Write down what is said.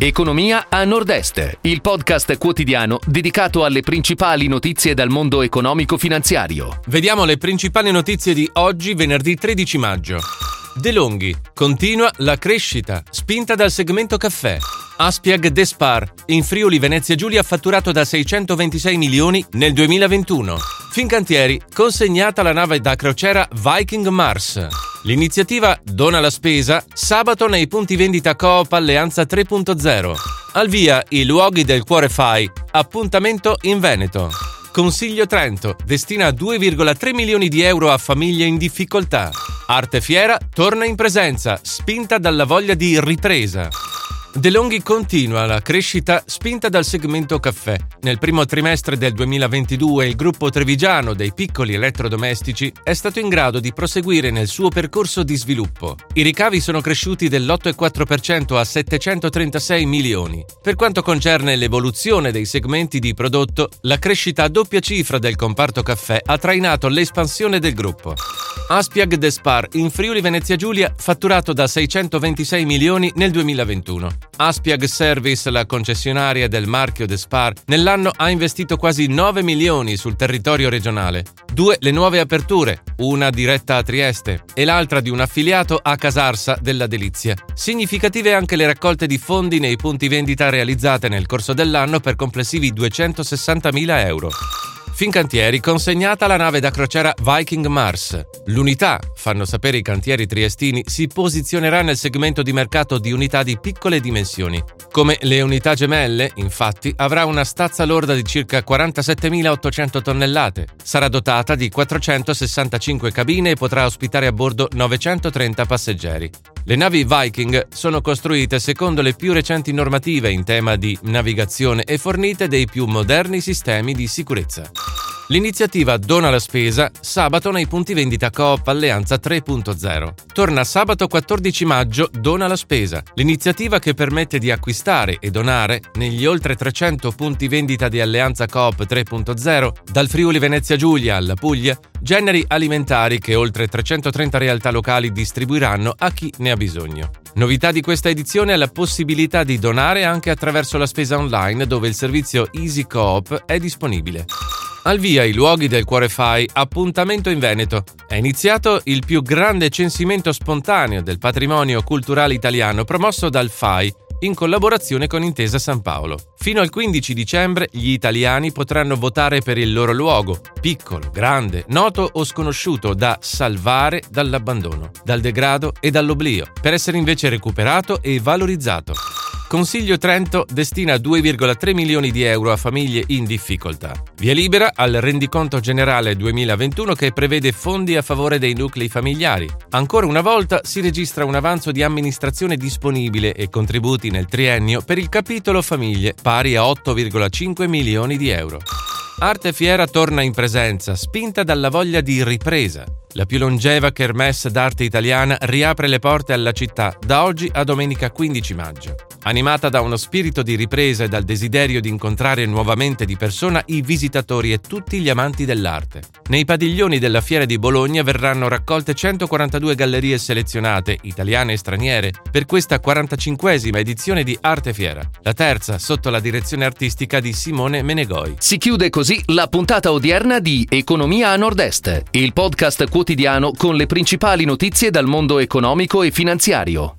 Economia a Nord-Est, il podcast quotidiano dedicato alle principali notizie dal mondo economico-finanziario. Vediamo le principali notizie di oggi, venerdì 13 maggio. De Longhi. Continua la crescita, spinta dal segmento caffè. Aspiag Despar. In Friuli Venezia Giulia fatturato da 626 milioni nel 2021. Fincantieri. Consegnata la nave da crociera Viking Mars. L'iniziativa Dona la spesa sabato nei punti vendita Coop Alleanza 3.0. Al via i luoghi del cuore FAI. Appuntamento in Veneto. Consiglio Trento destina 2,3 milioni di euro a famiglie in difficoltà. Arte Fiera torna in presenza, spinta dalla voglia di ripresa. De Longhi continua la crescita spinta dal segmento caffè. Nel primo trimestre del 2022 il gruppo trevigiano dei piccoli elettrodomestici è stato in grado di proseguire nel suo percorso di sviluppo. I ricavi sono cresciuti dell'8,4% a 736 milioni. Per quanto concerne l'evoluzione dei segmenti di prodotto, la crescita a doppia cifra del comparto caffè ha trainato l'espansione del gruppo. Aspiag Despar in Friuli Venezia Giulia fatturato da 626 milioni nel 2021. Aspiag Service, la concessionaria del marchio Despar, nell'anno ha investito quasi 9 milioni sul territorio regionale. Due le nuove aperture, una diretta a Trieste e l'altra di un affiliato a Casarsa della Delizia. Significative anche le raccolte di fondi nei punti vendita realizzate nel corso dell'anno per complessivi 260.000 euro. Fincantieri consegnata la nave da crociera Viking Mars. L'unità, fanno sapere i cantieri triestini, si posizionerà nel segmento di mercato di unità di piccole dimensioni. Come le unità gemelle, infatti, avrà una stazza lorda di circa 47.800 tonnellate. Sarà dotata di 465 cabine e potrà ospitare a bordo 930 passeggeri. Le navi Viking sono costruite secondo le più recenti normative in tema di navigazione e fornite dei più moderni sistemi di sicurezza. L'iniziativa Dona la spesa sabato nei punti vendita Coop Alleanza 3.0. Torna sabato 14 maggio Dona la spesa, l'iniziativa che permette di acquistare e donare negli oltre 300 punti vendita di Alleanza Coop 3.0, dal Friuli Venezia Giulia alla Puglia, generi alimentari che oltre 330 realtà locali distribuiranno a chi ne ha bisogno. Novità di questa edizione è la possibilità di donare anche attraverso la spesa online dove il servizio Easy Coop è disponibile. Al via i luoghi del Cuore Fai, appuntamento in Veneto. È iniziato il più grande censimento spontaneo del patrimonio culturale italiano promosso dal FAI in collaborazione con Intesa San Paolo. Fino al 15 dicembre gli italiani potranno votare per il loro luogo, piccolo, grande, noto o sconosciuto, da salvare dall'abbandono, dal degrado e dall'oblio, per essere invece recuperato e valorizzato. Consiglio Trento destina 2,3 milioni di euro a famiglie in difficoltà. Via libera al rendiconto generale 2021 che prevede fondi a favore dei nuclei familiari. Ancora una volta si registra un avanzo di amministrazione disponibile e contributi nel triennio per il capitolo famiglie pari a 8,5 milioni di euro. Arte Fiera torna in presenza, spinta dalla voglia di ripresa. La più longeva kermesse d'arte italiana riapre le porte alla città da oggi a domenica 15 maggio. Animata da uno spirito di ripresa e dal desiderio di incontrare nuovamente di persona i visitatori e tutti gli amanti dell'arte. Nei padiglioni della Fiera di Bologna verranno raccolte 142 gallerie selezionate, italiane e straniere, per questa 45esima edizione di Arte Fiera, la terza sotto la direzione artistica di Simone Menegoi. Si chiude così la puntata odierna di Economia a Nord-Est, il podcast quotidiano con le principali notizie dal mondo economico e finanziario.